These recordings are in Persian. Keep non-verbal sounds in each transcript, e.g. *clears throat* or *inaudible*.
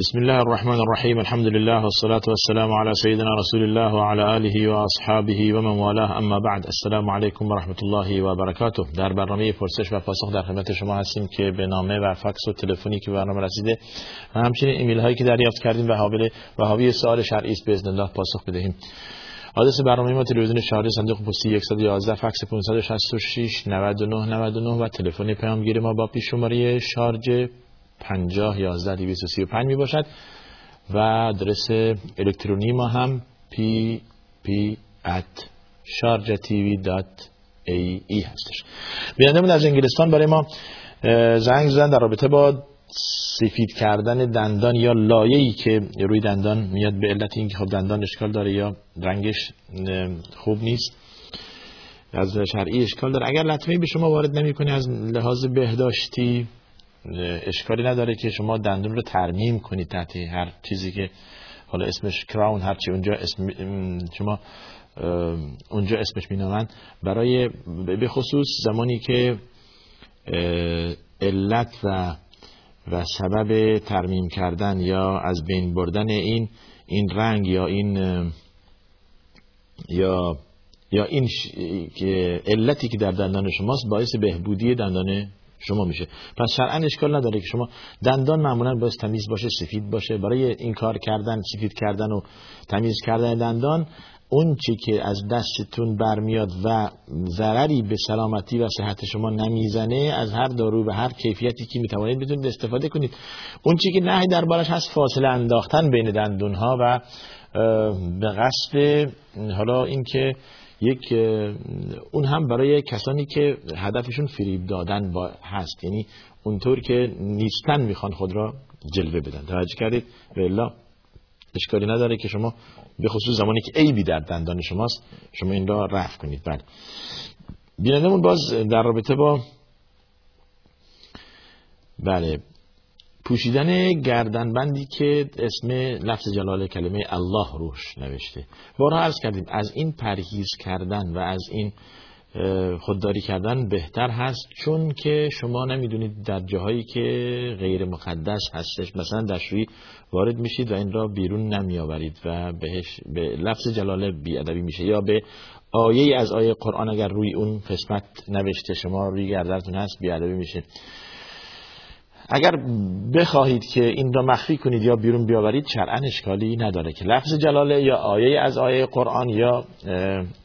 بسم الله الرحمن الرحیم الحمد لله والصلاة والسلام على سيدنا رسول الله وعلى آله وأصحابه ومن والاه اما بعد السلام علیکم و رحمت الله و برکاته در برنامه پرسش و پاسخ در خدمت شما هستیم که به نامه و فکس و تلفنی که برنامه رسیده و همچنین ایمیل هایی که دریافت کردیم و حاوی و حاوی سوال شرعی است باذن الله پاسخ بدهیم. آدرس برنامه ما تلویزیون شهری صندوق پستی 111 فکس 566 99 99 و تلفن پیامگیر ما با پیش شماره شارژ 50 11 235 می باشد و آدرس الکترونی ما هم پی پی sharjatv.ae هستش. بیاندمون از انگلستان برای ما زنگ زدن در رابطه با سفید کردن دندان یا لایه‌ای که روی دندان میاد به علت اینکه خب دندان اشکال داره یا رنگش خوب نیست از شرعی اشکال داره. اگر لطمه به شما وارد نمی‌کنه از لحاظ بهداشتی اشکالی نداره که شما دندون رو ترمیم کنید تحت هر چیزی که حالا اسمش کراون هرچی اونجا اسم شما اونجا اسمش مینامند. برای به خصوص زمانی که علت و و سبب ترمیم کردن یا از بین بردن این این رنگ یا این یا یا این علتی که در دندان شماست باعث بهبودی دندان شما میشه. پس شرعا اشکال نداره که شما دندان معمولا باید تمیز باشه سفید باشه. برای این کار کردن سفید کردن و تمیز کردن دندان اون چی که از دستتون برمیاد و ضرری به سلامتی و صحت شما نمی‌زنه از هر دارو و هر کیفیتی که می‌توانید بتونید استفاده کنید. اون چی که نهی دربارش هست فاصله انداختن بین دندون ها و به قصد حالا اینکه یک اون هم برای کسانی که هدفشون فریب دادن با هست. یعنی اونطور که نیستن می‌خوان خود را جلوه بدن. توجه کردید؟ و اشکالی نداره که شما به خصوص زمانی که عیبی در دندان شماست شما این را رفع کنید. بله. بینندمون باز در رابطه با بله. پوشیدن گردنبندی که اسم لفظ جلال کلمه الله روش نوشته. بارها عرض کردیم از این پرهیز کردن و از این خودداری کردن بهتر هست چون که شما نمی‌دونید در جاهایی که غیر مقدس هستش مثلا دشویی وارد میشید و این را بیرون نمیآورید و بهش به لفظ جلاله بیادبی میشه یا به آیه از آیه قرآن اگر روی اون قسمت نوشته شما روی گردنتون هست بیادبی میشه. اگر بخواهید که این را مخفی کنید یا بیرون بیاورید شرعا اشکالی نداره که لفظ جلاله یا آیه از آیه قرآن یا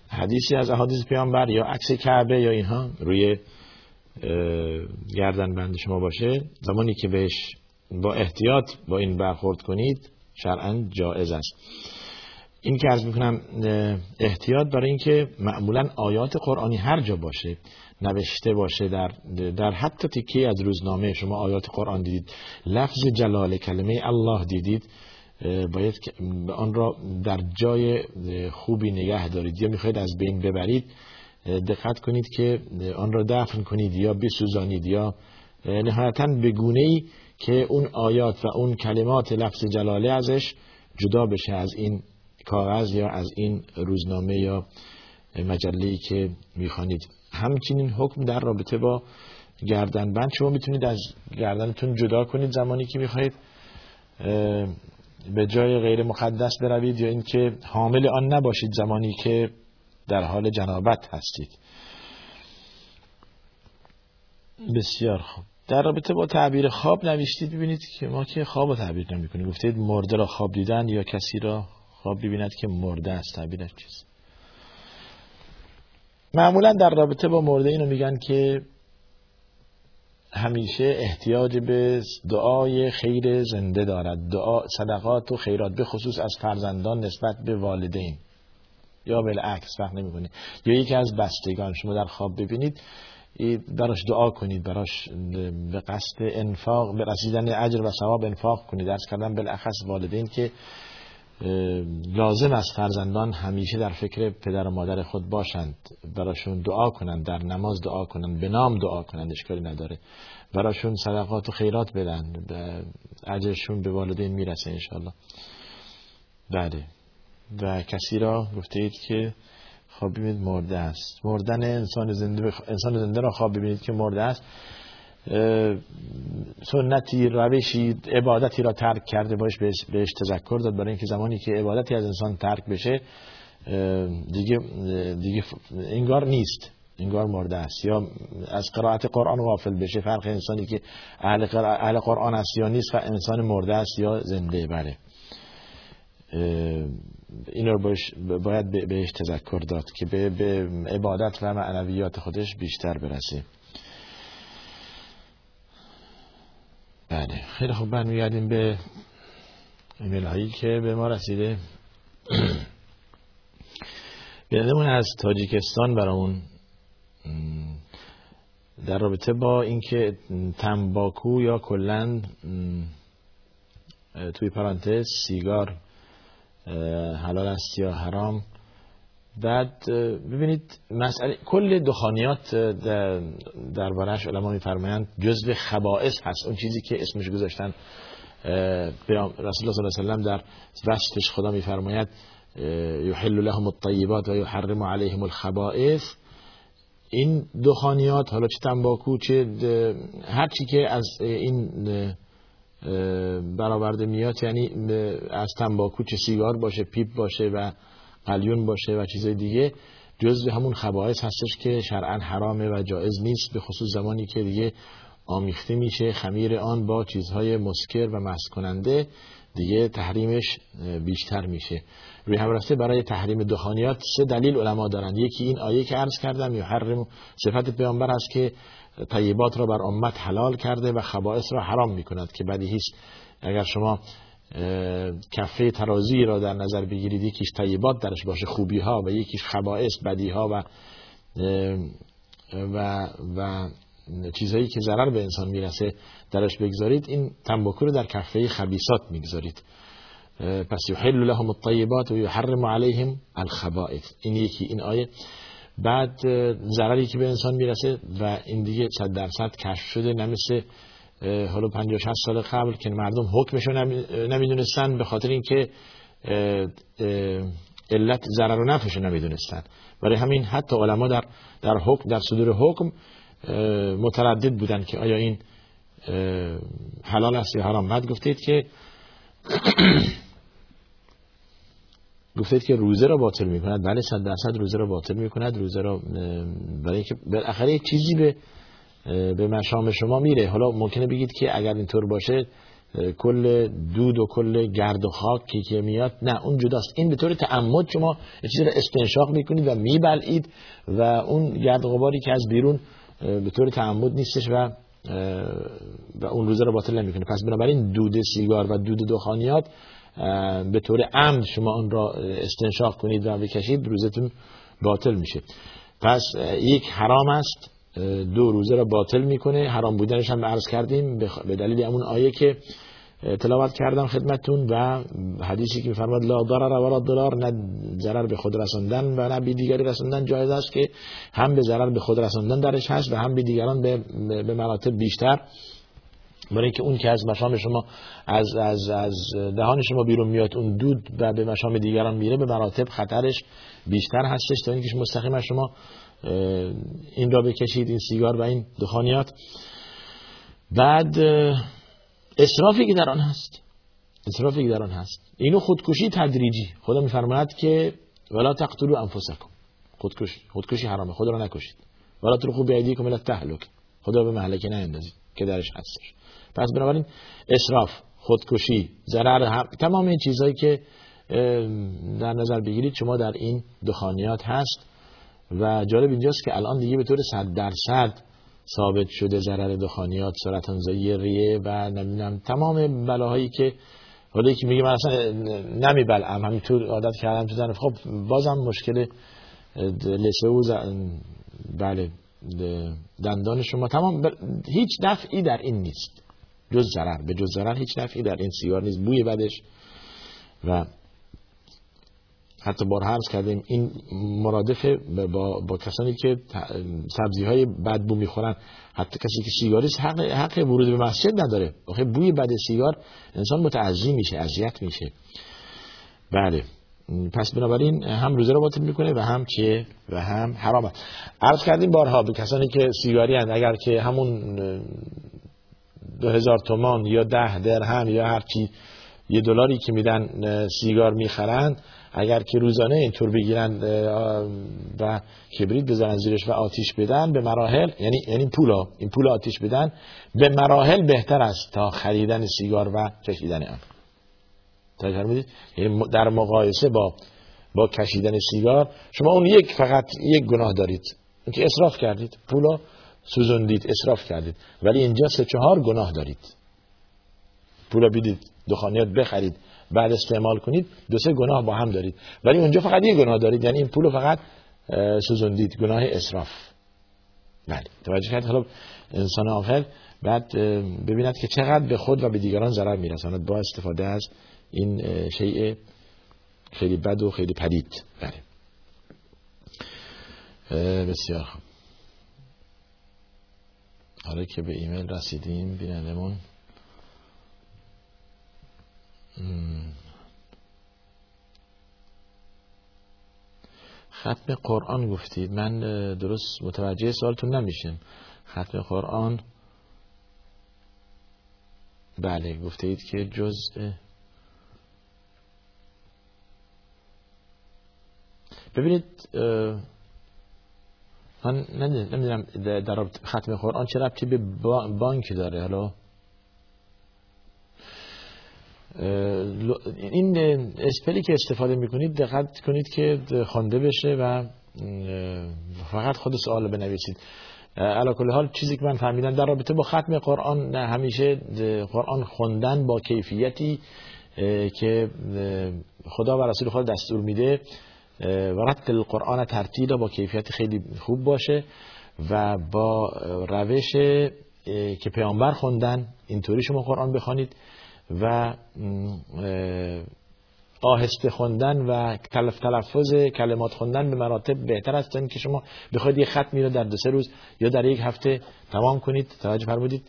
حدیثی از احادیث پیامبر یا عکس کعبه یا اینها روی گردن بند شما باشه. زمانی که بهش با احتیاط با این برخورد کنید شرعا جائز است. این که از می‌کنم احتیاط برای اینکه معمولا آیات قرآنی هر جا باشه. نوشته باشه در در حتی تکی از روزنامه شما آیات قرآن دیدید. لفظ جلال کلمه الله دیدید. باید آن را در جای خوبی نگه دارید. یا می‌خواید از بین ببرید دقت کنید که آن را دفن کنید یا بسوزانید یا نهایتا به گونه ای که اون آیات و اون کلمات لفظ جلاله ازش جدا بشه از این کاغذ یا از این روزنامه یا مجله که می‌خوانید. همچنین حکم در رابطه با گردن بند. شما می‌تونید از گردنتون جدا کنید زمانی که می‌خواهید به جای غیر مقدس بروید یا اینکه حامل آن نباشید زمانی که در حال جنابت هستید. بسیار خوب. در رابطه با تعبیر خواب نوشتید. ببینید که ما که خواب تعبیر نمی کنیم گفتید مرده را خواب دیدن یا کسی را خواب ببیند که مرده است. تعبیرش چیست؟ معمولا در رابطه با مرده اینو میگن که همیشه احتیاج به دعای خیر زنده دارد. دعا صدقات و خیرات به خصوص از فرزندان نسبت به والدین. یا بالعکس فرق نمی‌کنه. یا یکی از بستگان شما در خواب ببینید براش دعا کنید براش به قصد انفاق به رسیدن اجر و ثواب انفاق کنید. درس کردن بالاخص والدین که لازم است فرزندان همیشه در فکر پدر و مادر خود باشند براشون دعا کنند در نماز دعا کنند به نام دعا کنند اشکالی نداره. براشون صدقات و خیرات بدن عجرشون به والدین می‌رسه انشالله بله. و کسی را گفته اید که خواب ببینید مرده است. مردن انسان زنده, انسان زنده را خواب ببینید که مرده است. سنتی روشی عبادتی را ترک کرده باش بهش تذکر داد. برای اینکه زمانی که عبادتی از انسان ترک بشه دیگه دیگه انگار نیست. انگار مرده است. یا از قرائت قرآن غافل بشه فرق انسانی که اهل, اهل قرآن است یا نیست و انسان مرده است یا زنده بله این رو باید بهش تذکر داد که به, عبادت و معنویات خودش بیشتر برسه. بله. خیلی خوب. برمیگردیم به ایمیل هایی که به ما رسیده. *clears throat* بیادمون از تاجیکستان برامون. در رابطه با اینکه تنباکو یا کلا توی پرانتز سیگار حلال است یا حرام بعد ببینید مسئله کل دخانیات در بارش علما میفرمایند جزء خبائث هست. اون چیزی که اسمش گذاشتن رسول الله صلی الله علیه وسلم در وصفش خدا میفرماید یحل لهم الطیبات و یحرم علیهم الخبائث. این دخانیات حالا چه تنباکو چه هر چی که از این برآورده میاد یعنی از تنباکو چه سیگار باشه پیپ باشه و قلیون باشه و چیزای دیگه جزء همون خبائث هستش که شرعا حرامه و جایز نیست به خصوص زمانی که دیگه آمیخته میشه خمیر آن با چیزهای مسکر و مست کننده دیگه تحریمش بیشتر میشه. روی هم رفته برای تحریم دخانیات سه دلیل علما دارند. یکی این آیه که عرض کردم یا حرم صفت پیامبر است که طیبات را بر امت حلال کرده و خبائث را حرام می‌کند که بدیهی است اگر شما کفه ترازی را در نظر بگیرید یکیش طیبات درش باشه خوبی ها و یکیش خبائث بدی ها و و و چیزهایی که ضرر به انسان می‌رسه درش بگذارید. این تنباکو رو در کفه خبیسات می‌گذارید. پس یحل لهم الطیبات و یحرم علیهم الخبائث. این یکی این آیه. بعد ضرری که به انسان می‌رسه و این دیگه صد درصد کشف شده نمیشه حالا 50 60 سال قبل که مردم حکمشو نمی‌دونستن به خاطر اینکه علت ضرر و نفعشو نمی‌دونستن. برای همین حتی علما در در حکم در صدور حکم متردد بودن که آیا این حلال است یا حرام. بعد گفتید که *coughs* گفتید که روزه را باطل می کند بله صد درصد روزه را باطل می کند روزه را برای اینکه بالاخره چیزی به به مشام شما میره. حالا ممکنه بگید که اگر اینطور باشه کل دود و کل گرد و خاکی که میاد نه اون جداست. این به طور تعمد شما چیزی رو استنشاق می‌کنید و میبلعید و اون گرد و غباری که از بیرون به طور تعمد نیستش و و اون روزه رو باطل نمی‌کنه. پس بنابراین دود سیگار و دود دخانیات به طور عمد شما اون را استنشاق کنید و بکشید روزتون باطل میشه. پس یک حرام است. دو روزه را باطل می‌کنه حرام بودنش هم عرض کردیم به دلیل همون آیه که تلاوت کردم خدمتتون و حدیثی که میفرماد لا ضرر ولا ضرر نه ضرر به خود رساندن و نه به دیگری رساندن جایز است که هم به ضرر به خود رساندن درش هست و هم به دیگران به, به مراتب بیشتر. برای اینکه اون که از مشام شما از از از دهان شما بیرون میاد اون دود و به مشام دیگران میره به مراتب خطرش بیشتر هستش تا اینکه مستقیم از شما این را بکشید این سیگار و این دخانیات. بعد اصرافی که در آن هست. اصرافی که در آن هست. اینو خودکشی تدریجی. خدا میفرماید که ولا تقتلوا انفسکم. خودکشی خودکشی حرامه. خدا را نکشید. ولا تلقوا بایدیکم الى التهلک خدا به مهلکه نیندازید که درش هستش پس بنابراین اصراف خودکشی ضرر تمام این چیزهایی که در نظر بگیرید شما در این دخانیات هست. و جالب اینجاست که الان دیگه به طور صد درصد ثابت شده ضرر دخانیات سرطان زایی ریه و نمی‌دونم تمام بلاهایی که حالا یکی میگه من اصلا نمیبلعم همینطور عادت کردم تو خب بازم مشکل لسه و بله دندان شما. تمام هیچ نفعی در این نیست. جز ضرر به جز ضرر هیچ نفعی در این سیگار نیست. بوی بدش و حتی بار حرز کردیم. این مرادف با, با کسانی که سبزی های بدبو می‌خورن. حتی کسی که سیگاریست حق, حق ورود به مسجد نداره. آخه بوی بد سیگار انسان متعذی میشه اذیت میشه. بله. پس بنابراین هم روزه رو باطل می‌کنه و هم چه؟ و هم حرامه. عرض کردیم بارها به کسانی که سیگاری هست اگر که همون دو هزار تومان یا ده درهم یا هرچی یه دلاری که میدن سیگار می‌خرند اگر که روزانه اینطور بگیرن و کبریت بزنن زیرش و آتیش بدن به مراحل یعنی یعنی پولا این پول آتیش بدن به مراحل بهتر است تا خریدن سیگار و کشیدن آن. یعنی در مقایسه با با کشیدن سیگار شما اون یک فقط یک گناه دارید. اینکه اصراف کردید پولا سوزندید اصراف کردید. ولی اینجا سه چهار گناه دارید. پولا بیدید. دخانیات بخرید بعد استعمال کنید دو سه گناه با هم دارید. ولی اونجا فقط یک گناه دارید یعنی این پول فقط سوزندید گناه اسراف. بله توجه کرد حالا انسان آخر بعد ببیند که چقدر به خود و به دیگران ضرر میرساند. با استفاده از این شیء خیلی بد و خیلی پدید. بله. بسیار خوب. حالا که به ایمیل رسیدیم بینندمون ختم قرآن گفتید. من درست متوجه سالتون نمیشم. ختم قرآن بله گفتید که جز ببینید من نمی‌دونم در ختم قرآن چه ربطی به بانک داره. حالا این اسپلی که استفاده می‌کنید دقت کنید که خوانده بشه و فقط خود سوال بنویسید. علا کل حال چیزی که من فهمیدم در رابطه با ختم قرآن همیشه قرآن خوندن با کیفیتی که خدا و رسول خدا دستور میده و رتل القرآن ترتیل با کیفیت خیلی خوب باشه و با روش که پیامبر خوندن اینطوری شما قرآن بخوانید. و آهسته خوندن و تلف تلفظ کلمات خوندن به مراتب بهتر است. که شما بخواید یک ختمی رو در دو سه روز یا در یک هفته تمام کنید. توجه فرمودید.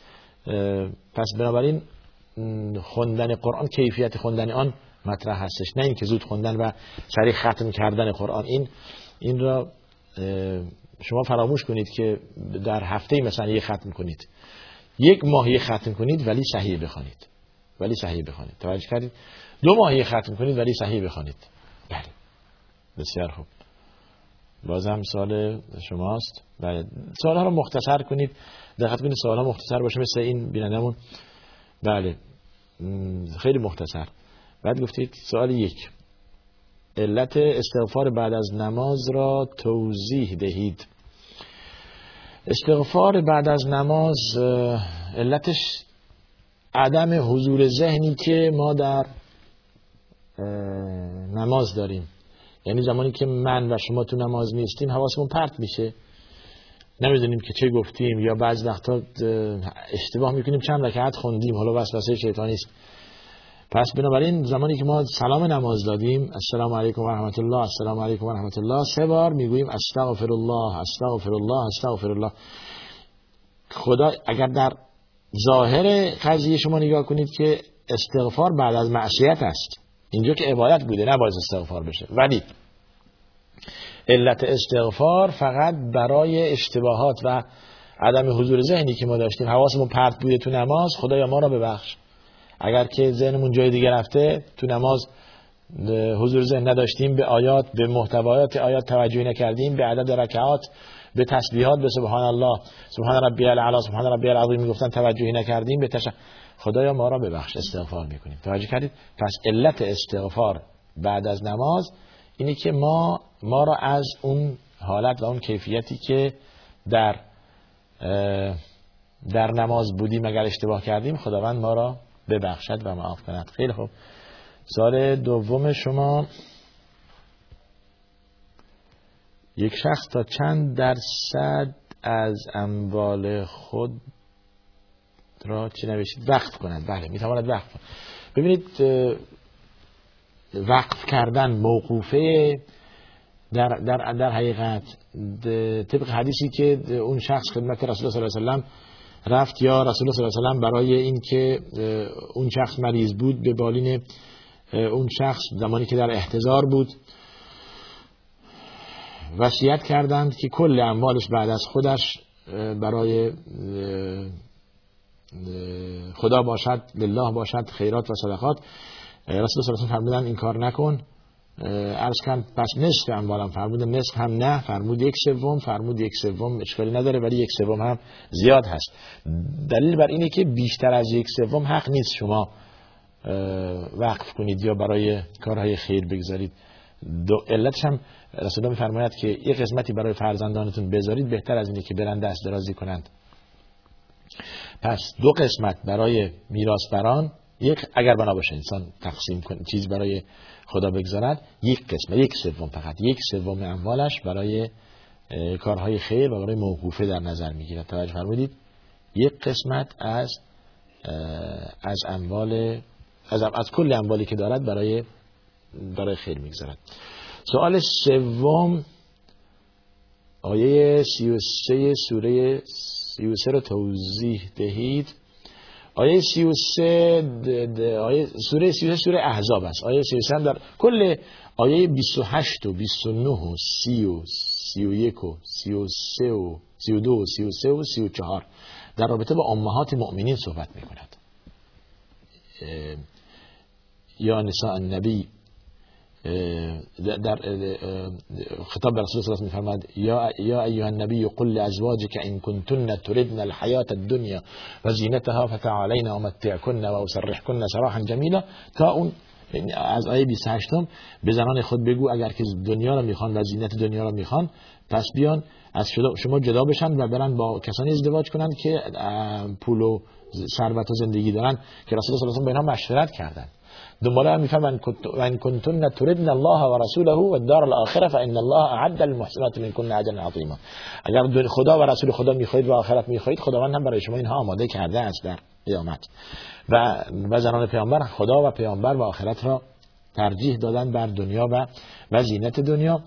پس بنابراین خوندن قرآن کیفیت خوندن آن مطرح هستش. نه اینکه زود خوندن و سریع ختم کردن قرآن. این این را شما فراموش کنید که در هفته مثلا یک ختم کنید. یک ماهی ختم کنید ولی صحیح بخوانید. ولی صحیح بخوانید. توجه کردید؟ دو ماهی ختم کنید ولی صحیح بخوانید. بله. بسیار خوب. بازم سوال شماست بله سوال ها رو مختصر کنید. دقت کنید سوال ها مختصر باشه مثل این بینندمون بله. خیلی مختصر. بعد گفتید سوال یک. علت استغفار بعد از نماز را توضیح دهید. استغفار بعد از نماز علتش عدم حضور ذهنی که ما در نماز داریم. یعنی زمانی که من و شما تو نماز نیستیم حواسمون پرت میشه. نمی‌دونیم که چه گفتیم یا بعض وقتا اشتباه می‌کنیم چند رکعت خوندیم حالا وسوسه شیطانی است پس بنابراین زمانی که ما سلام نماز دادیم السلام علیکم و رحمت الله السلام علیکم و رحمت الله سه بار می‌گوییم استغفر الله استغفر الله استغفر الله خدا اگر در ظاهر قضیه شما نگاه کنید که استغفار بعد از معصیت است. اینجا که عبادت بوده نباید استغفار بشه. ولی علت استغفار فقط برای اشتباهات و عدم حضور ذهنی که ما داشتیم. حواسمون پرت بوده تو نماز خدایا ما را ببخش. اگر که ذهنمون جای دیگه رفته تو نماز حضور ذهن نداشتیم به آیات به محتوایات آیات توجهی نکردیم به عدد رکعات به تسبیحات به سبحان الله سبحان ربی الاعلی سبحان ربی العظیم می‌گفتن توجهی نکردیم به تش... خدایا ما را ببخش استغفار می‌کنیم. توجه کردید؟ پس علت استغفار بعد از نماز اینه که ما ما را از اون حالت و اون کیفیتی که در در نماز بودیم اگر اشتباه کردیم خداوند ما را ببخشد و معاف کند. خیلی خوب. سال دوم شما یک شخص تا چند درصد از اموال خود را چی نوشید؟ وقف کند بله می‌تواند وقف کند. ببینید وقف کردن موقوفه در, در, در حقیقت. طبق حدیثی که اون شخص خدمت رسول الله صلی الله علیه و رفت یا رسول الله صلی الله علیه و برای اینکه اون شخص مریض بود به بالین اون شخص زمانی که در احتضار بود. وصیت کردند که کل اموالش بعد از خودش برای خدا باشد لله باشد خیرات و صدقات. رسول الله فرمودن این کار نکن. عرض کن پس نصف اموالم فرمود نصف هم نه فرمود یک سوم فرمود یک سوم اشکالی نداره ولی یک سوم هم زیاد هست. دلیل بر اینه که بیشتر از یک سوم حق نیست شما وقف کنید یا برای کارهای خیر بگذارید. دو علتش هم رسول الله میفرماید که یک قسمتی برای فرزندانتون بذارید بهتر از اینه که برن دست درازی کنند. پس دو قسمت برای میراثبران یک اگر بنا باشه انسان تقسیم کنه چیز برای خدا بگذارد یک قسم یک سوم فقط یک سوم اموالش برای کارهای خیر و برای موقوفه در نظر می‌گیرد. توجه فرمودید؟ یک قسمت از از اموال از, از کل اموالی که دارد برای برای خیر می‌گذارد. سوال سوم آیه 33 سوره 33 رو توضیح دهید آیه 33 آیه سوره 33 سوره احزاب است آیه 33 هم در کل آیه 28 و 29 و 30 و 31 و 33 و 32 و 33 و 34 در رابطه با امهات مؤمنین صحبت می کند یا نساء النبی در خطاب به رسول الله میفرماد یا یا ایها النبی قل لازواجك ان كنتن تردن الحياه الدنيا وزينتها فتعالين امتعكن واسرحكن سراحا جميلا تا اون از آیه 28 به زنان خود بگو اگر که دنیا رو می‌خوان و زینت دنیا رو می‌خوان پس بیان از شما جدا بشن و برن با کسانی ازدواج کنند که پول و ثروت و زندگی دارن که رسول الله صلی الله علیه و آله مشورت کردند دنباله هم میفهم وان کنتن تردن الله و رسوله و الدار الاخره فان الله اعد للمحسنات منكن اجرا عظیما اگر خدا و رسول خدا می‌خواهید و آخرت می‌خواهید خداوند هم برای شما اینها آماده کرده است در قیامت. و و زنان پیامبر خدا و پیامبر و آخرت را ترجیح دادن بر دنیا و و زینت دنیا.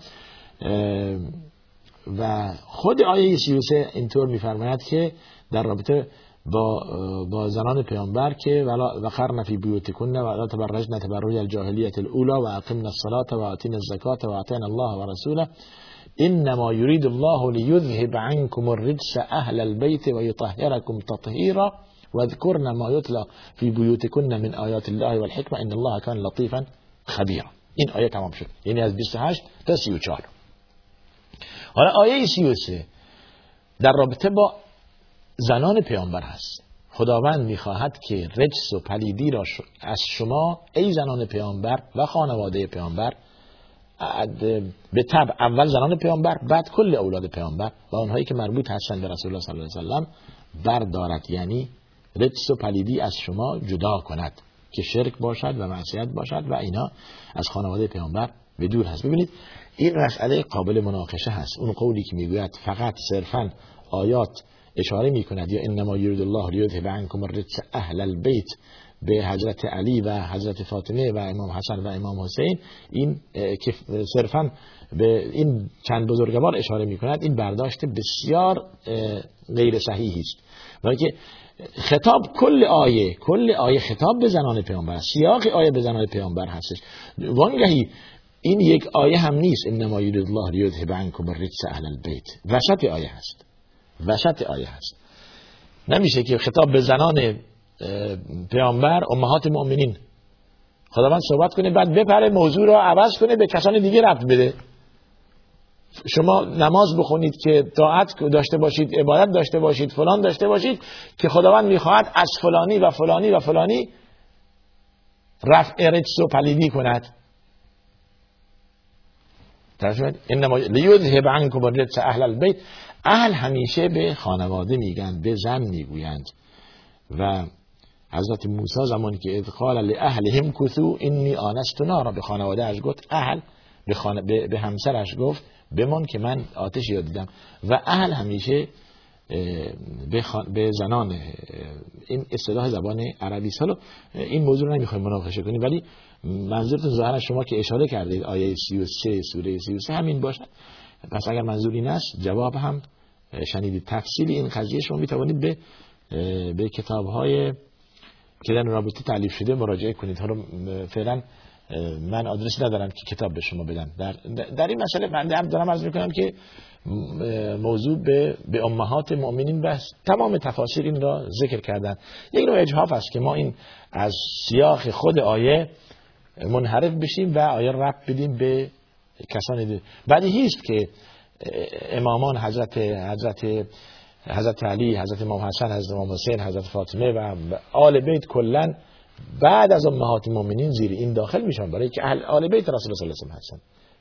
و خود آیه 33 اینطور میفرماید که در رابطه با با زنان پیامبر که ولا وقرن فی بیوتکن و لا تبرجن تبرج الجاهلیت الاولى و اقمنا الصلاة و اتینا الزکات و اطعنا الله و رسوله. انما يريد الله ليذهب عنكم الرجس أهل البيت ويطهركم تطهيرا واذكرن ما يتلى في بيوتكن من آيات الله والحكمة إن الله كان لطيفا خبيرا این آیه تمام شد. یعنی از 28 تا 34 حالا آیه 33 در رابطه با زنان پیامبر هست. خداوند می‌خواهد که رجس و پلیدی را از شما ای زنان پیامبر و خانواده پیامبر به طب اول زنان پیامبر بعد کل اولاد پیامبر و آنهایی که مربوط هستند به رسول الله صلی الله علیه و سلم بردارد. یعنی رجس و پلیدی از شما جدا کند که شرک باشد و معصیت باشد و اینا از خانواده پیامبر به دور هست. ببینید این مسئله قابل مناقشه هست. اون قولی که می‌گوید فقط صرفا آیات اشاره می کند یا انما یرید الله لیذهب عنکم الرجس اهل البیت به حضرت علی و حضرت فاطمه و امام حسن و امام حسین. این که صرفا به این چند بزرگوار اشاره می کند این برداشت بسیار غیر صحیحی است. که خطاب کل آیه کل آیه خطاب به زنان پیامبر سیاق آیه به زنان پیامبر هستش. وانگهی این یک آیه هم نیست انما یرید الله لیذهب عنکم الرجس اهل البیت. وسط آیه هست. وسط آیه هست. نمیشه که خطاب به زنان پیامبر امهات مؤمنین. خداوند صحبت کنه بعد بپره موضوع رو عوض کنه به کسان دیگه رفت بده. شما نماز بخونید که طاعت داشته باشید عبادت داشته باشید فلان داشته باشید که خداوند می‌خواهد از فلانی و فلانی و فلانی رفع رجس و پلیدی کند. انما لیذهب عنکم الرجس اهل البیت. اهل همیشه به خانواده میگن به زن می‌گویند. و حضرت موسی زمانی که ادخال لاهلهم کثو انی آنست نارا به خانواده اش گفت اهل به, خان... به... به همسرش گفت بمان که من آتش یاد دیدم. و اهل همیشه به, به زنان این اصطلاح زبان عربی. سالو این موضوع رو نمی‌خوایم مناقشه کنیم ولی منظورتون ظاهرا شما که اشاره کردید آیه 33 سوره 33 همین باشه. پس اگر منظور این است جواب هم شنیدید. تفصیل این قضیه شما می‌توانید به به کتاب های که در رابطه تعلیف شده مراجعه کنید. حالا فعلا من آدرس ندارم که کتاب به شما بدم در, در این مسئله من دارم از می‌کنم که موضوع به, به امهات مؤمنین بس تمام تفاسیر این را ذکر کردن. یک نوع اجحاف است که ما این از سیاق خود آیه منحرف بشیم و آیه رب بدیم به کسان دیگه بعدی هیست که امامان حضرت حضرت حضرت علی حضرت امام حسن حضرت امام حسین حضرت فاطمه و آل بیت کلا بعد از امهات مؤمنین زیر این داخل میشن برای که اهل آل بیت رسول الله صلی الله علیه هستن.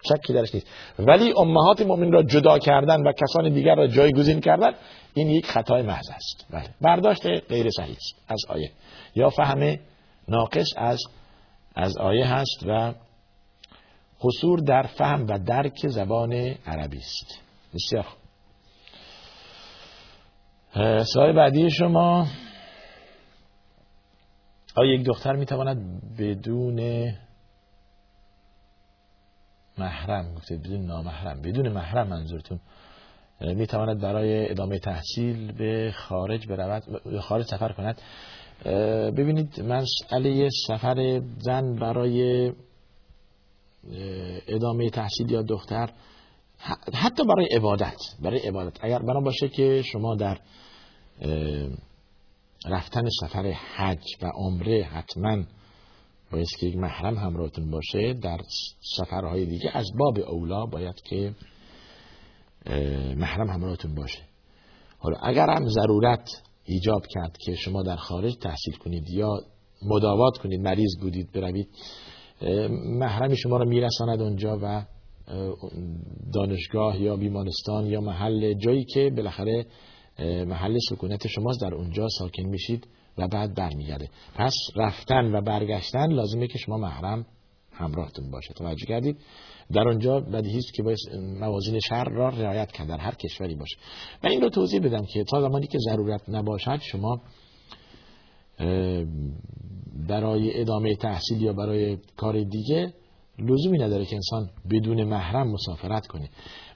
شکی درش نیست. ولی امهات مؤمنین را جدا کردن و کسان دیگر را جایگزین کردن این یک خطای محض است. بله. برداشت غیر صحیح است از آیه. یا فهم ناقص از از آیه هست و قصور در فهم و درک زبان عربی است. بسیار سوال بعدی شما. آیا یک دختر می‌تواند بدون محرم گفته بدون نامحرم بدون محرم منظورتون می‌تواند برای ادامه تحصیل به خارج برود خارج سفر کند؟ ببینید مسئله سفر زن برای ادامه تحصیل یا دختر حتی برای عبادت برای عبادت. اگر بنا باشه که شما در رفتن سفر حج و عمره حتما باید که یک محرم همراهتون باشه در سفرهای دیگه از باب اولا باید که محرم همراهتون باشه. حالا اگر هم ضرورت ایجاب کرد که شما در خارج تحصیل کنید یا مداوات کنید مریض بودید بروید محرم شما رو میرساند اونجا و دانشگاه یا بیمارستان یا محل جایی که بالاخره محل سکونت شماست در اونجا ساکن میشید و بعد برمیگرده. پس رفتن و برگشتن لازمه که شما محرم همراهتون باشه توجه کردید؟ در اونجا بدیهی است که باید موازین شهر را رعایت کرد در هر کشوری باشه. و این رو توضیح بدم که تا زمانی که ضرورت نباشد شما برای ادامه تحصیل یا برای کار دیگه لزومی نداره که انسان بدون محرم مسافرت کنه.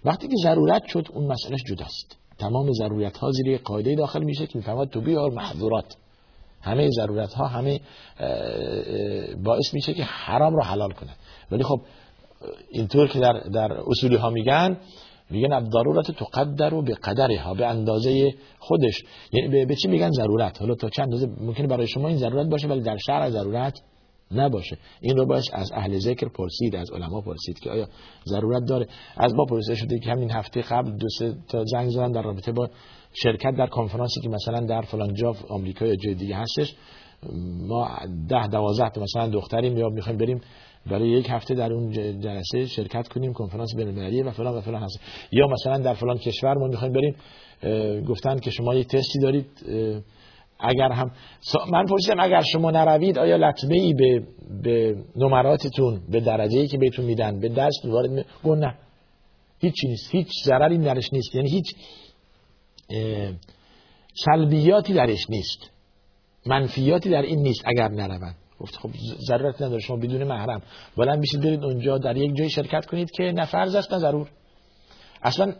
وقتی که ضرورت شد اون مسئلهش جداست. تمام ضرورت ها زیر قاعده داخل میشه که می‌فهمد تو بیار محظورات. همه ضرورت ها همه باعث میشه که حرام رو حلال کنه. ولی خب اینطور که در, در اصولی ها میگن میگن ضرورت تقدر و به قدرها به اندازه خودش. یعنی به چی میگن ضرورت؟ حالا تا چند اندازه ممکنه برای شما این ضرورت باشه ولی در شرع ضرورت نباشه. این رو باید از اهل ذکر پرسید از علما پرسید که آیا ضرورت داره؟ از ما پرسیده شده که همین هفته قبل دو سه تا زنگ زدن در رابطه با شرکت در کنفرانسی که مثلا در فلان جا آمریکا یا جای دیگه هستش. ما ده دوازده مثلا دختریم یا می‌خوایم بریم برای یک هفته در اون جلسه شرکت کنیم کنفرانس بین المللی و فلان و فلان هست. یا مثلا در فلان کشور ما می‌خوایم بریم گفتن که شما یک تستی دارید اگر هم من پرسیدم اگر شما نروید آیا لطمه ای به, به نمراتتون به درجه ای که بهتون میدن به دست وارد می... نه. هیچی نیست. هیچ ضرری درش نیست. یعنی هیچ سلبیاتی درش نیست. منفیاتی در این نیست اگر نروند. گفت خب ضرورت نداره شما بدون محرم. بلند میشید برید اونجا در یک جای شرکت کنید که نه فرض است نه ضرور. اصلا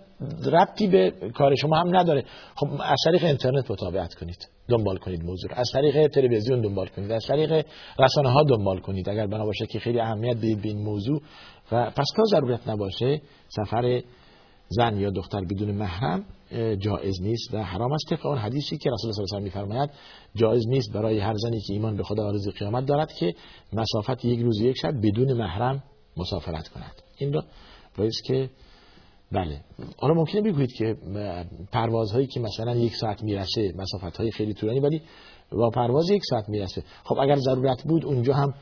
ربطی به کار شما هم نداره. خب از طریق اینترنت مطابقت کنید. دنبال کنید موضوع از طریق تلویزیون دنبال کنید. از طریق رسانه ها دنبال کنید. اگر بنا باشه که خیلی اهمیت بدید به این موضوع. و پس تا ضرورت نباشه سفر زن یا دختر بدون محرم جایز نیست و حرام است. طبق اون حدیثی که رسول الله صلی الله علیه و میفرماید جایز نیست برای هر زنی که ایمان به خدا و روز قیامت دارد که مسافت یک روز یک شب بدون محرم مسافرت کند. این رو باید که بله. حالا ممکنه بگویید که پروازهایی که مثلا یک ساعت می‌رسه مسافت های خیلی طولانی ولی با پرواز یک ساعت می‌رسه. خب اگر ضرورت بود اونجا هم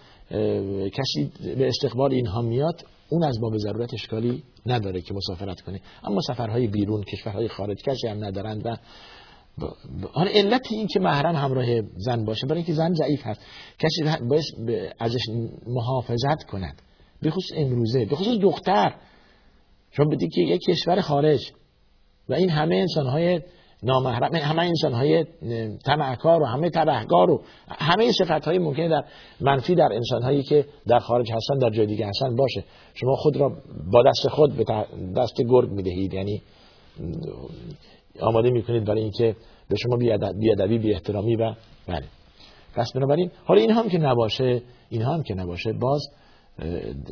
کسی به استقبال اینها میاد اون از باب ضرورت اشکالی نداره که مسافرت کنه. اما سفرهای بیرون کشورهای خارج کسی هم ندارند و آن علت این که محرم همراه زن باشه برای اینکه زن ضعیف هست. کسی باید ازش محافظت کند. به خصوص امروزه به خصوص دختر. چون بدی که یک کشور خارج و این همه انسان های نامحرم همه انسان های تمعکار و همه تبهگار و همه صفت های ممکنه در منفی در انسان هایی که در خارج هستن در جای دیگه هستن باشه. شما خود را با دست خود به دست گرگ می‌دهید. یعنی آماده می‌کنید برای اینکه به شما بیادبی بی احترامی و بله. پس بنابراین حالا این هم که نباشه این هم که نباشه باز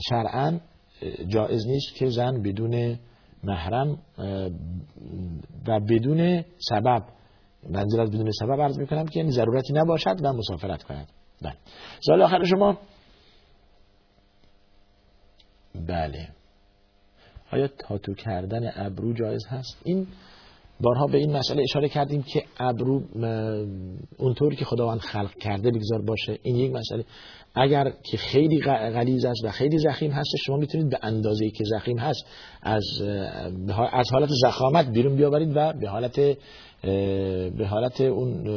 شرعا جایز نیست که زن بدون محرم و بدون سبب منظور از بدون سبب عرض می‌کنم که یعنی ضرورتی نباشد و مسافرت کند. بله. سوال آخر شما؟ بله. آیا تاتو کردن ابرو جایز هست؟ این بارها به این مسئله اشاره کردیم که ابرو اونطور که خداوند خلق کرده بگذار باشه این یک مسئله. اگر که خیلی غلیظ است و خیلی زخیم هست شما می‌تونید به اندازه که زخیم هست از از حالت زخامت بیرون بیاورید و به حالت به حالت اون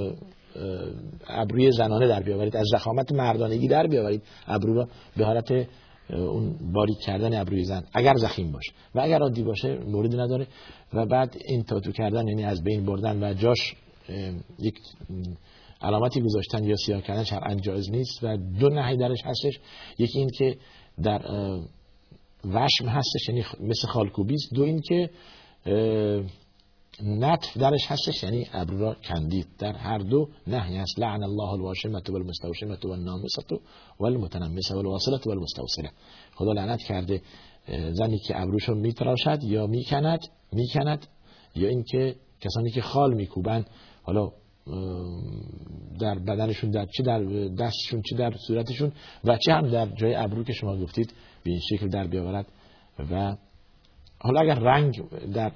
ابروی زنانه در بیاورید. از زخامت مردانگی در بیاورید. ابرو را به حالت اون باریک کردن ابروی زن اگر زخیم باشه. و اگر عادی باشه موردی نداره. و بعد این تاتو کردن یعنی از بین بردن و جاش یک علامتی گذاشتن یا سیاه کردن شرعا جایز نیست. و دو نهی درش هستش. یکی این که در وشم هستش یعنی مثل خالکوبی دو این که نطف درش هستش یعنی ابرو را کندید. در هر دو نهی است. لعن الله الواشمه والمستوشمه والنامسه والمتنمسه والواصله والمستوصله خدا لعنت کرده زنی که ابروشو میتراشد یا می‌کند می‌کند یا اینکه کسانی که خال میکوبن حالا در بدنشون در چه در دستشون چه در صورتشون و چه هم در جای ابرو که شما گفتید به این شکل در بیاورد. و حالا اگر رنگ در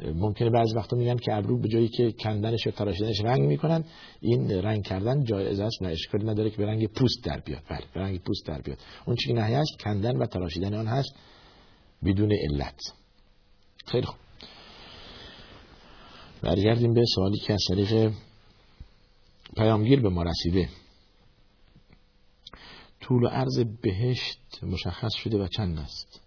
ممکنه بعضی وقتا میگن که ابرو به جایی که کندنش یا تراشیدنش رنگ می‌کنن این رنگ کردن جایز است و اشکالی نداره که به رنگ پوست در بیاد. بله به رنگ پوست در بیاد. اون چیزی نهی است کندن و تراشیدن آن هست بدون علت. خیلی خوب. برگردیم به سوالی که از طریق پیامگیر به ما رسیده. طول و عرض بهشت مشخص شده و چند است؟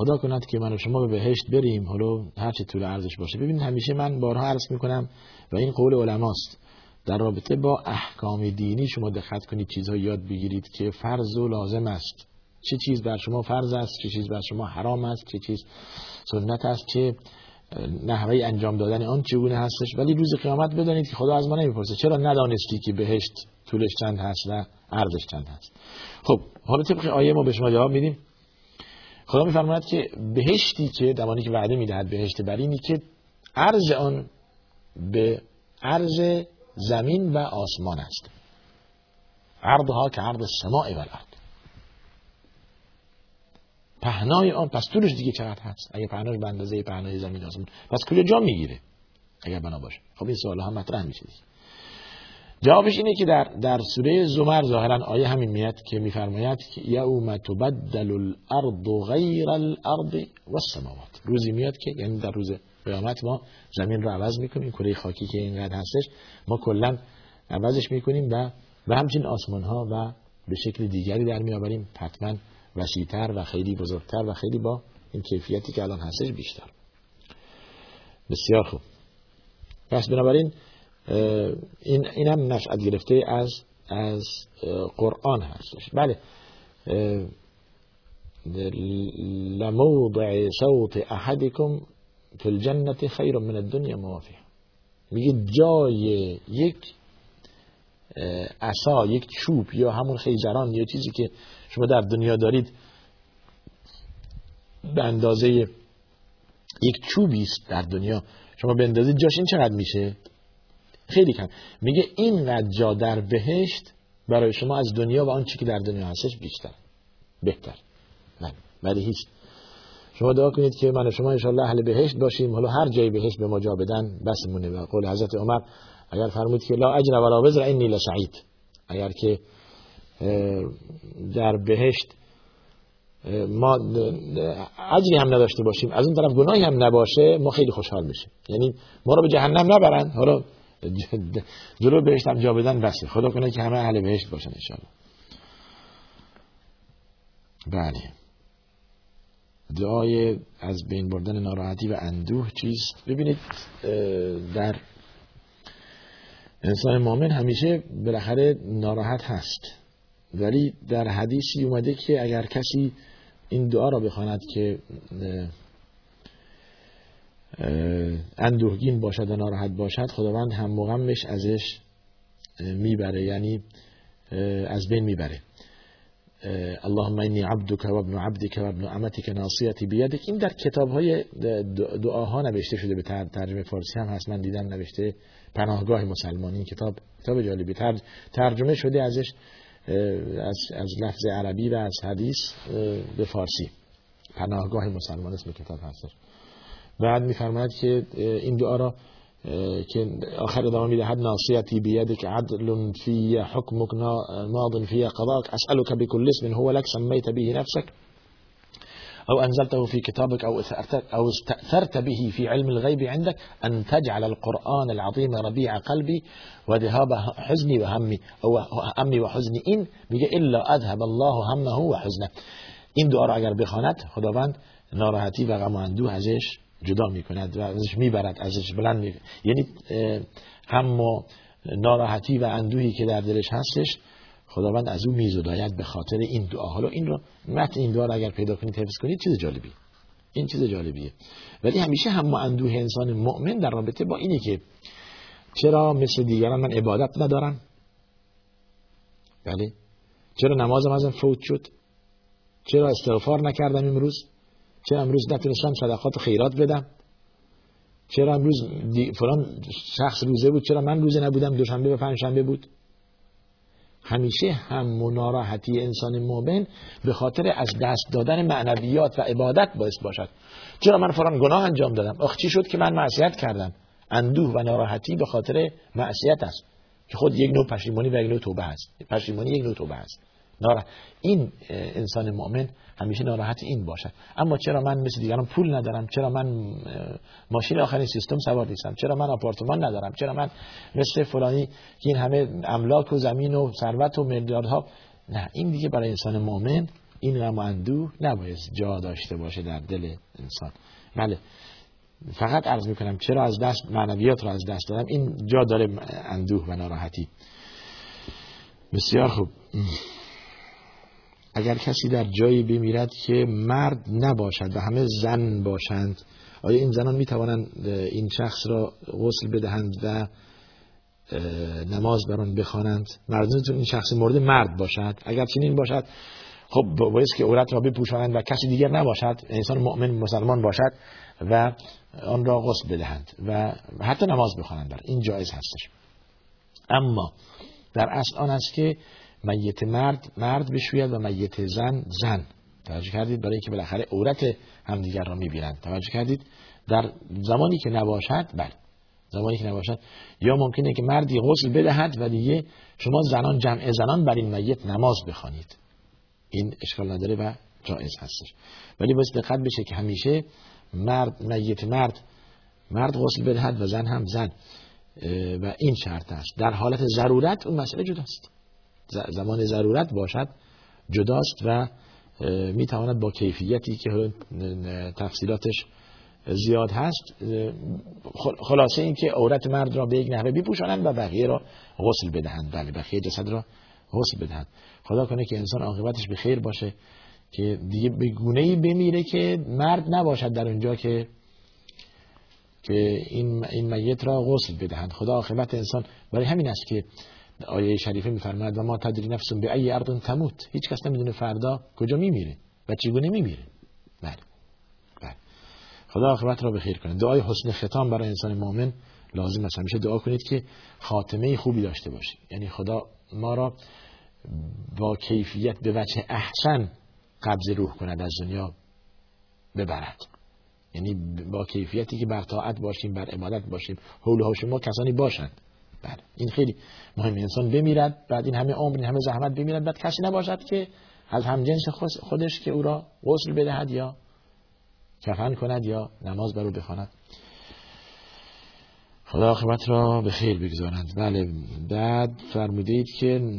خدا کند که من و شما به بهشت بریم. حالا هر چه طول عرضش باشه. ببینید همیشه من بارها عرض می‌کنم و این قول علماست. در رابطه با احکام دینی شما دقت کنید چیزها یاد بگیرید که فرض و لازم است. چه چیز بر شما فرض است چه چیز بر شما حرام است چه چیز سنت است چه نحوه انجام دادن آن چگونه هستش. ولی روز قیامت بدانید که خدا از ما نمی‌پرسه چرا ندانستی که بهشت طولش چند هست و عرضش چند هست. خب حالا طبق آیه ما به شما جواب میدیم. خدا میفرماید که بهشتی که زمانی که وعده می‌دهد بهشت برینی که عرض آن به عرض زمین و آسمان است. عرضها که عرض سماع و الارض. پهنای آن پس طولش دیگه چقدر هست؟ اگه پهناش به اندازه پهنای زمین آسمان. پس کل جا می‌گیره. اگر بنا باشه. خب این سوال هم مطرح میشه. جوابش اینه که در در سوره زمر ظاهرا آیه همین میاد که میفرماید که یوم تبدل الارض غیر الارض والسماوات. روزی میاد که یعنی در روز قیامت ما زمین رو عوض می‌کنیم کره خاکی که اینقدر هستش ما کلا عوضش می‌کنیم و و همچنین آسمان ها و به شکل دیگری در میآوریم. حتما وسیعتر و خیلی بزرگتر و خیلی با این کیفیتی که الان هستش بیشتر. بسیار خوب. پس بنابراین این اینم نشأت گرفته از از قرآن هستش بله. لموضع صوت احدكم فی الجنة خیر من الدنیا موافیه میگه جای یک عصا یک چوب یا همون خیزران یا چیزی که شما در دنیا دارید به اندازه یک چوبی است در دنیا شما به اندازه جاش این چقدر میشه؟ خیلی کم. میگه این جا در بهشت برای شما از دنیا و آنچه که در دنیا هستش بیشتر بهتر. نه ولی هیچ. شما دعا کنید که من و شما انشاءالله اهل بهشت باشیم. حالا هر جای بهشت به ما جا بدن بس مونه. و قول حضرت عمر اگر فرمود که لا اجر ولا وزر انی لسعید. اگر که در بهشت ما اجری هم نداشته باشیم از اون طرف گناهی هم نباشه ما خیلی خوشحال میشیم یعنی ما رو به جهنم نبرن. حالا جلو بهشت هم جا بدن بسه. خدا کنه که همه اهل بهشت باشن انشاءالله. بله. دعای از بین بردن ناراحتی و اندوه چیست؟ ببینید در انسان مؤمن همیشه بالاخره ناراحت هست. ولی در حدیثی اومده که اگر کسی این دعا را بخواند که اندوهگین باشد و ناراحت باشد خداوند هم مغمش ازش می‌بره یعنی از بین می‌بره. اللهم اینی عبدک و ابن عبدک و ابن امتک ناصیتی بیدک. این در کتاب های دعاها نوشته شده به ترجمه فارسی هم هست من دیدم نوشته پناهگاه مسلمانی این کتاب کتاب جالبی. ترجمه شده ازش از, از لفظ عربی و از حدیث به فارسی. پناهگاه مسلمان اسم کتاب هستش. بعد میفرماید که این دعا را که آخر ادامه می‌دهد ناصیتی بیدک عدل فی حکمک ماض فی قضاك اسألك بكل اسم هو لك سميت به نفسك أو أنزلته في كتابك أو أو استأثرت به في علم الغيب عندك أن تجعل القرآن العظيم ربيع قلبي وذهاب حزني وهمي أو همي وحزني إن میگه إلا أذهب الله همه وحزنه این دعا را اگر بخواند خداوند ناراحتی و غم و اندوه ازش جدا می‌کند و ازش می‌برد ازش بلند می یعنی هم ناراحتی و اندوهی که در دلش هستش خداوند از او میزداید به خاطر این دعا. حالا این رو متن این دعا رو اگر پیدا کنید حفظ کنید چیز جالبی این چیز جالبیه. ولی همیشه هم اندوه انسان مؤمن در رابطه با اینه که چرا مثل دیگران من عبادت ندارم؟ بله. چرا نمازم ازم فوت شد؟ چرا استغفار نکردم امروز؟ چرا امروز نتونستم صدقات خیرات بدم؟ چرا امروز فلان شخص روزه بود؟ چرا من روزه نبودم؟ دوشنبه و پنجشنبه بود. همیشه هم ناراحتی انسان مؤمن به خاطر از دست دادن معنویات و عبادت باعث باشد. چرا من فلان گناه انجام دادم؟ آخ چی شد که من معصیت کردم؟ اندوه و ناراحتی به خاطر معصیت است. که خود یک نوع پشیمانی و یک نوع توبه است. پشیمانی یک نوع توبه است. نارا این انسان مؤمن همیشه ناراحت این باشد. اما چرا من مثل دیگران پول ندارم؟ چرا من ماشین آخرین سیستم سوار نیستم؟ چرا من آپارتمان ندارم؟ چرا من مثل فلانی این همه املاک و زمین و ثروت و میلیاردها نه این دیگه برای انسان مؤمن این غم و اندوه نباید جا داشته باشه در دل انسان. بله. فقط عرض می‌کنم چرا از دست معنویات رو از دست دادم؟ این جا داره اندوه و ناراحتی. بسیار خوب. اگر کسی در جایی بمیرد که مرد نباشد و همه زن باشند آیا این زنان می توانند این شخص را غسل بدهند و نماز بر آن بخوانند؟ مردونتون این شخص مورد مرد باشد اگر چنین باشد خب باید که عورت را بپوشانند و کسی دیگر نباشد انسان مؤمن مسلمان باشد و آن را غسل بدهند و حتی نماز بخوانند. بر این جایز هستش. اما در اصل آن است که میت مرد مرد بشوید و میت زن زن. توجه کردید برای اینکه بالاخره عورت همدیگر را می‌بینند. توجه کردید؟ در زمانی که نباشد بله. زمانی که نباشد. یا ممکنه که مردی غسل بدهد و دیگه شما زنان جمع زنان بر این میت نماز بخوانید. این اشکال نداره و جایز هستش. ولی باید دقت بشه که همیشه مرد میت مرد مرد غسل بدهد و زن هم زن. و این شرط است. در حالت ضرورت اون مسئله جداست. زمان ضرورت باشد جداست و می‌تواند با کیفیتی که تفصیلاتش زیاد هست خلاصه این که عورت مرد را به یک نحوه بپوشانند و بقیه را غسل بدهند. بله بقیه جسد را غسل بدهند. خدا کنه که انسان عاقبتش به خیر باشه که دیگه به گونه ای بمیره که مرد نباشد در اونجا که که این این میت را غسل بدهند. خدا عاقبت انسان برای همین است که آیه شریفه میفرماید و ما تدری نفس به ای ارض تموت. هیچ کس نمی‌دونه فردا کجا میمیره و چگونه میمیره. بله. بله. خدا آخرت را بخیر کنه. دعای حسن ختام برای انسان مؤمن لازم است. همیشه دعا کنید که خاتمه خوبی داشته باشید. یعنی خدا ما را با کیفیت به وجه احسن قبض روح کند از دنیا ببرد. یعنی با کیفیتی که بر طاعت باشیم بر عبادت باشیم حول و ما کسانی باشند. بله. این خیلی مهم. انسان بمیرد بعد این همه عمر این همه زحمت بمیرد. بعد کسی نباشد که از همجنس خودش که او را غسل بدهد یا کفن کند یا نماز بر او بخواند. خدا آخرت را به خیر بگذارند. بله. بعد فرمودید که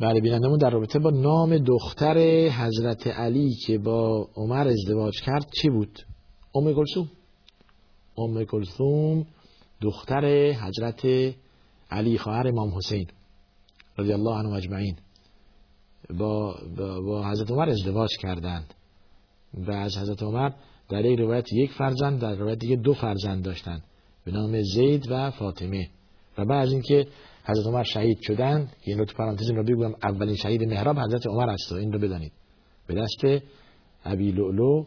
بله بینندمون در رابطه با نام دختر حضرت علی که با عمر ازدواج کرد چی بود؟ ام گلسوم ام کلثوم دختر حضرت علی خواهر امام حسین رضی الله عنه اجمعین. با, با, با حضرت عمر ازدواج کردند. و از حضرت عمر در یک روایت یک فرزند در روایت دیگه دو فرزند داشتند. به نام زید و فاطمه. و بعد از اینکه حضرت عمر شهید شدن این رو تو پرانتز رو بگم اولین شهید محراب حضرت عمر است. این رو بدانید. به دست ابی لؤلؤ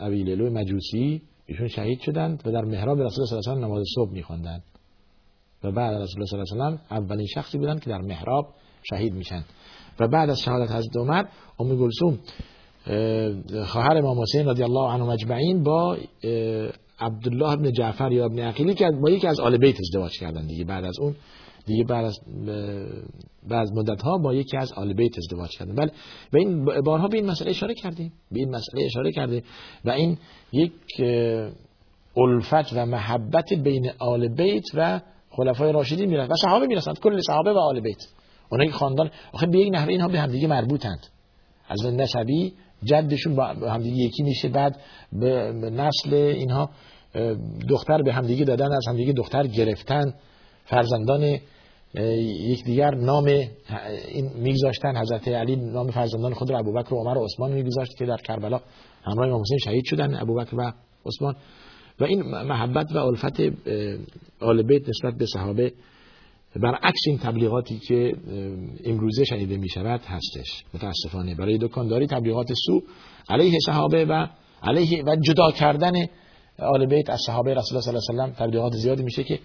ابی لؤلؤ مجوسی ایشون شهید شدند و در محراب رسول الله صلی الله علیه و نماز صبح میخواندند. و بعد رسول الله صلی الله علیه و اولین شخصی بودند که در محراب شهید میشن و بعد از شهادت حضرت عمر ام گلسوم خواهر امام حسین رضی الله عنه مجمعین با عبدالله بن جعفر یا ابن عقیلی که با یکی از آل بیت ازدواج کردن دیگه بعد از اون. دیگه بعد از بعد مدت ها با یکی از آل بیت ازدواج کردن. بله. و این بارها به این مسئله اشاره کردیم. به این مسئله اشاره کردیم. و این یک الفت و محبت بین آل بیت و خلفای راشدین می‌رسند و صحابه می‌رسند کل صحابه و آل بیت اونایی که خاندان آخه به یک نحوه اینها به همدیگه مربوطند. از نسبی جدشون با همدیگه یکی میشه. بعد به نسل اینها دختر به همدیگه دادن. از همدیگه دختر گرفتن. فرزندان یکدیگر نام این میگذاشتن حضرت علی نام فرزندان خود را ابوبکر و عمر و عثمان میگذاشت که در کربلا همراه امام حسین شهید شدن ابوبکر و عثمان. و این محبت و الفت آل بیت نسبت به صحابه برعکس این تبلیغاتی که امروزه شنیده می شود هستش. متاسفانه برای دکانداری تبلیغات سو علیه صحابه و علیه و جدا کردن آل بیت از صحابه رسول الله صلی الله علیه و تبلیغات زیادی میشه که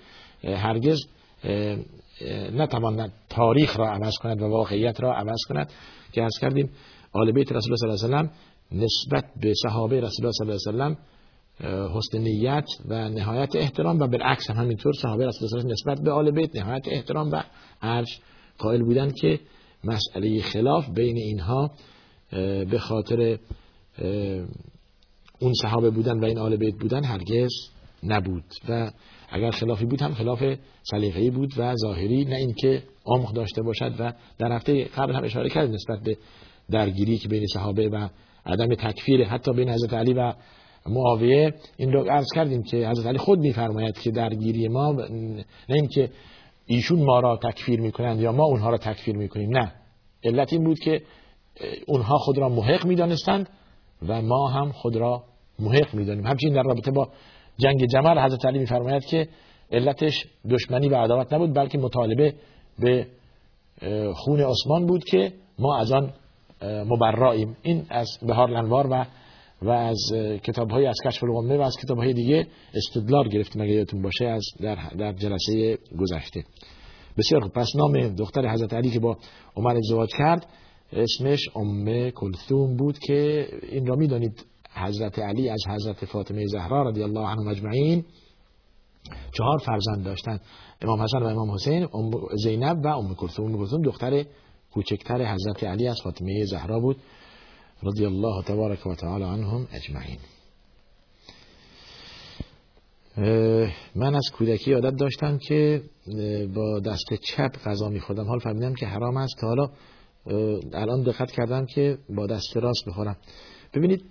هرگز نتواند تاریخ را عوض کند و واقعیت را عوض کند که از کردیم آل بیت رسول الله صلی الله علیه و نسبت به صحابه رسول الله صلی الله علیه و حسن نیت و نهایت احترام و بالعکس هم همینطور صحابه رسول الله نسبت به آل بیت نهایت احترام و عرش قائل بودن که مسئله خلاف بین اینها به خاطر اون صحابه بودن و این آل بیت بودن هرگز نبود و اگر خلافی بود هم خلاف سلیقه‌ای بود و ظاهری نه اینکه عمق داشته باشد و در هفته قبل هم اشاره کرد نسبت به درگیری که بین صحابه و عدم تکفیر حتی بین حضرت علی و معاویه. این رو عرض کردیم که حضرت علی خود میفرماید که درگیری ما نه اینکه ایشون ما را تکفیر می‌کنند یا ما اونها را تکفیر می‌کنیم نه. علت این بود که اونها خود را محق می‌دانستند و ما هم خود را محق می‌دانیم. همچنین در رابطه با جنگ جمل حضرت علی میفرماید که علتش دشمنی و عداوت نبود بلکه مطالبه به خون عثمان بود که ما از آن مبرائیم این از بهار لنوار و و از کتاب های از کشف الغمه و از کتاب های دیگه استدلال گرفتیم اگه یادتون باشه از در, در جلسه گذشته. بسیار خوب. پس نام دختر حضرت علی که با عمر ازدواج کرد اسمش ام کلثوم بود که این را می‌دانید. حضرت علی از حضرت فاطمه زهرا رضی الله عنهم اجمعین چهار فرزند داشتن امام حسن و امام حسین زینب و ام کلثوم. ام کلثوم دختر کوچکتر حضرت علی از فاطمه زهرا بود. رضی الله تبارک و تعالی عنهم اجمعین. من از کودکی عادت داشتم که با دست چپ غذا میخوردم. حال فهمیدم که حرام است تا حالا الان دقت کردم که با دست راست بخورم ببینید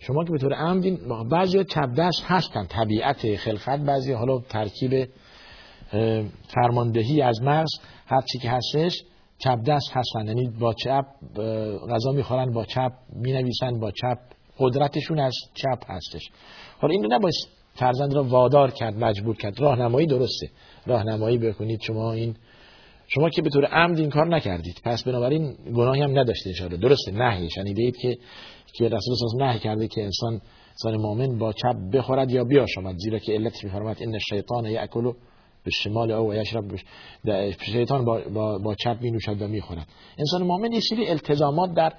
شما که به طور عمدین بعضی دست هستن. طبیعت خلقت بعضی حالا ترکیب فرماندهی از مغز هر چی که هستش چپ دست هستن. یعنی با چپ غذا می‌خورن با چپ می‌نویسن با چپ قدرتشون از چپ هستش. حالا این رو نباید فرزند را وادار کرد مجبور کرد. راهنمایی درسته. راهنمایی بکنید شما این شما که به طور عمد این کار نکردید. پس بنابراین گناهی هم نداشته اشاره درسته نهی. شنیده اید که که رسول الله نهی کرده که انسان انسان مؤمن با چپ بخورد یا بیاشامد. زیرا که علت میفرماد ان الشیطان یاکل به شمال او یشرب شیطان با, با, با چپ می نوشد و می خورد انسان مؤمن یه سری التزامات در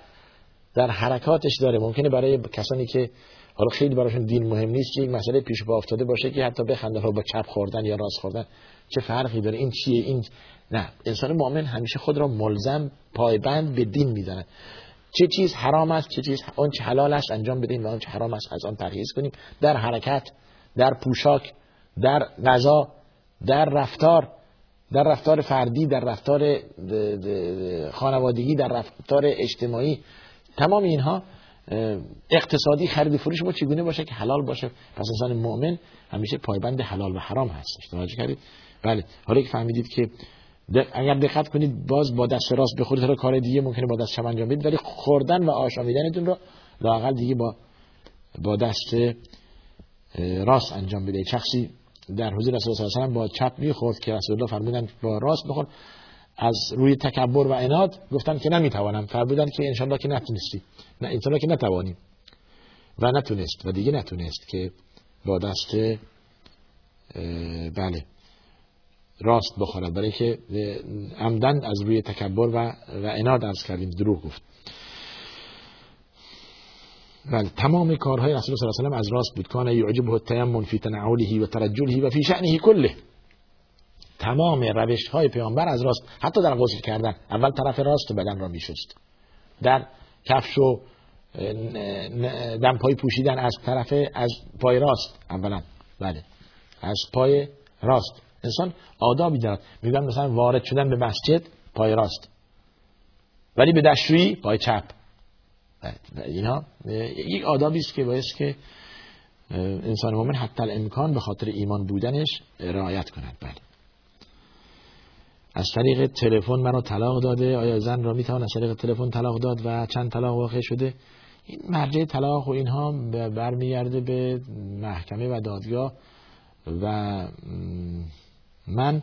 در حرکاتش داره. ممکنه برای کسانی که حالا خیلی براشون دین مهم نیست که یک مسئله پیش پا افتاده باشه که حتی بخندن با چپ خوردن یا راست خوردن چه فرقی داره؟ این چیه؟ این نه انسان مؤمن همیشه خود را ملزم پایبند به دین می‌داند. چه چیز حرام است چه چیز اون چه حلال است انجام بدیم و اون چه حرام است از آن پرهیز کنیم. در حرکت در پوشاک در غذا در رفتار در رفتار فردی در رفتار خانوادگی در رفتار اجتماعی. تمام اینها اقتصادی خرید فروش ما چگونه باشه که حلال باشه؟ پس انسان مؤمن همیشه پایبند حلال و حرام هستش. توجه کردید؟ بله. حالا که فهمیدید که اگر دقت کنید باز با دست راست بخورید حالا کار دیگه ممکنه با دست چپ انجام بدید ولی خوردن و آشامیدنتون رو لاقل دیگه با با دست راست انجام بده شخصی در حضور رسول الله صلی با چپ می‌خورد که رسول الله فرمودن با راست بخور. از روی تکبر و اناد گفتن که نمی‌توانم. فرمودن که انشالله که نتونستی. نه انشالله که نتوانی. و نتونست و دیگه نتونست که با دست بله. راست بخورد برای که عمدن از روی تکبر و, و اناد از کردیم. دروغ گفت. بله تمام کارهای رسول صلی الله علیه و از راست بود. کان یعجبه التیمم فی تنعله و ترجله و فی شأنه کله. تمام روش های پیامبر از راست حتی در غسل کردن. اول طرف راست بدن را میشست. در کفش و دمپای پوشیدن از طرف از پای راست. اولا بله از پای راست. انسان آدابی دارد. میگن مثلا وارد شدن به مسجد پای راست. ولی به دشویی پای چپ. اینا یک آدابی است که باعث که انسان مؤمن حتی الامکان به خاطر ایمان بودنش رعایت کند. بله از طریق تلفن مرا طلاق داده. آیا زن را می‌توان از طریق تلفن طلاق داد و چند طلاق واقع شده؟ این مرجع طلاق و اینها برمیگرده به محکمه و دادگاه و من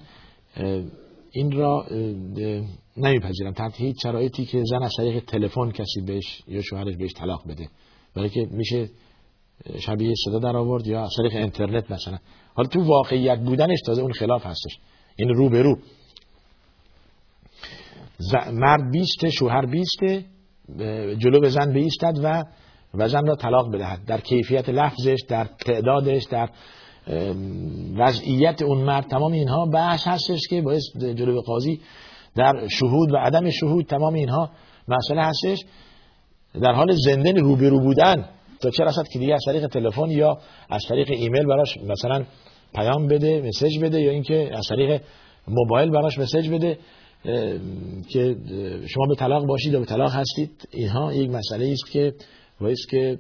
این را نمیپذیرم. تحت هیچ شرایطی که زن از طریق تلفن کسی بهش یا شوهرش بهش طلاق بده. برای که میشه شبیه صدا در آورد یا از طریق اینترنت مثلا. حالا تو واقعیت بودنش تازه اون خلاف هستش. این رو به رو. مرد بیسته شوهر بیسته جلو به زن بیستد و و زن را طلاق بدهد. در کیفیت لفظش در تعدادش در وضعیت اون مرد تمام اینها بحث هستش که باعث جلو قاضی در شهود و عدم شهود تمام اینها مسئله هستش. در حال زنده روبرو بودن تا چه رسد که دیگه از طریق تلفن یا از طریق ایمیل براش مثلا پیام بده مسج بده یا اینکه از طریق موبایل براش مسج بده که شما به طلاق باشید و به طلاق هستید. اینها یک مسئله است که باعث که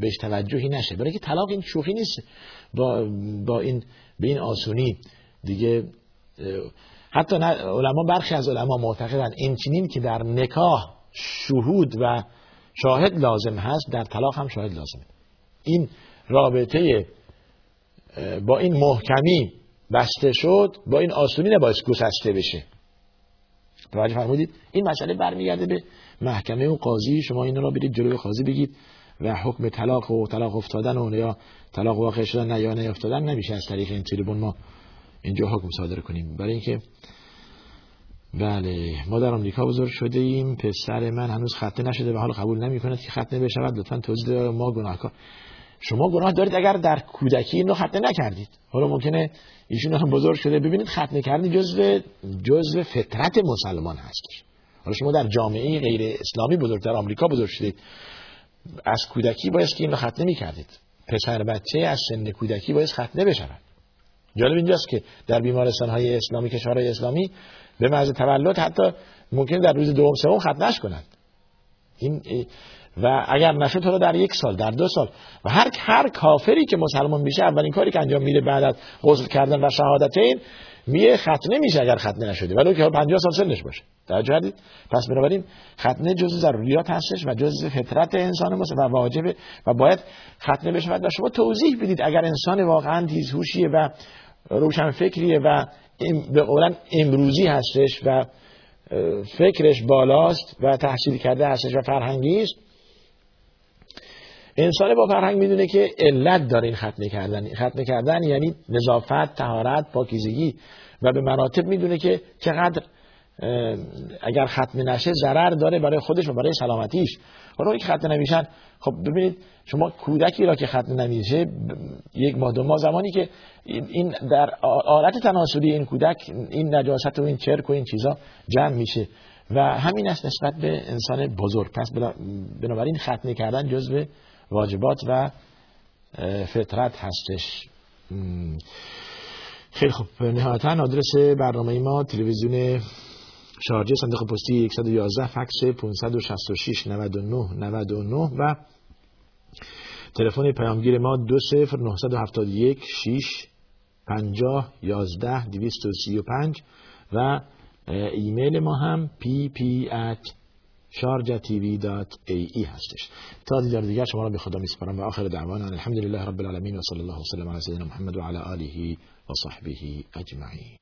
بهش توجهی نشه. برای که طلاق این شوخی نیست. با, با این به این آسونی دیگه حتی علما برخی از علما معتقدن این چنین که در نکاح شهود و شاهد لازم هست در طلاق هم شاهد لازمه. این رابطه با این محکمی بسته شد با این آسونی نباید گسسته بشه. توجه فرمودید؟ این مسئله برمیگرده به محکمه و قاضی شما این را برید جلوی قاضی بگید. و حکم طلاق و طلاق افتادن و یا طلاق واقع شدن نه یا افتادن نمیشه از طریق این تلفن ما اینجا حکم صادر کنیم. برای اینکه بله ما در آمریکا بزرگ شده ایم. پسر من هنوز ختنه نشده و حال قبول نمی کند که ختنه بشود. لطفا توضیح ما گناهکار. شما گناه دارید اگر در کودکی اینو ختنه نکردید. حالا ممکنه ایشون هم بزرگ شده. ببینید ختنه کردن جزء جزء فطرت مسلمان هستش. حالا شما در جامعه غیر اسلامی بزرگ در آمریکا بزرگ شدید. از کودکی باید که اینو ختنه می‌کردید پسر بچه از سن کودکی باید ختنه بشود جالب اینجاست که در بیمارستان های اسلامی کشورهای اسلامی به محض تولد حتی ممکن در روز دوم سوم ختنش کنند. این و اگر نشد تو در یک سال در دو سال. و هر هر کافری که مسلمان میشه اولین کاری که انجام میده بعد از غسل کردن و شهادتین میه ختنه میشه اگر ختنه نشده. ولی که 50 سال سنش باشه. توجه کردید؟ پس بنابراین ختنه جزء ضروریات هستش و جزء فطرت انسان ماست و واجبه و باید ختنه بشه و شما توضیح بدید اگر انسان واقعا تیزهوشیه و روشن فکریه و به قولن امروزی هستش و فکرش بالاست و تحصیل کرده هستش و فرهنگی است انسان با فرهنگ می‌دونه که علت داره این ختنه کردن. ختنه کردن یعنی نظافت طهارت پاکیزگی و به مراتب می‌دونه که چقدر اگر ختنه نشه ضرر داره برای خودش و برای سلامتیش. حالا که ختنه نمیشن خب ببینید شما کودکی را که ختنه نمیشه یک ماه دو ماه زمانی که این در آلت تناسلی این کودک این نجاست و این چرک و این چیزا جمع میشه. و همین است نسبت به انسان بزرگ. پس بنابراین ختنه کردن جزء واجبات و فطرت هستش. خیلی خوب. نهایتا آدرس برنامه ما تلویزیون شارجه صندوق پستی 111 فکس 566 99 99 و تلفن پیامگیر ما 20 971 6 50 11 235 و ایمیل ما هم pp at شارجه تیوی دات ای ای هستش. تا دیدار دیگر شما را به خدا میسپارم و آخر دعوانا الحمد لله رب العالمین و صلی الله وسلم علی سیدنا محمد و علی آله و صحبه اجمعین.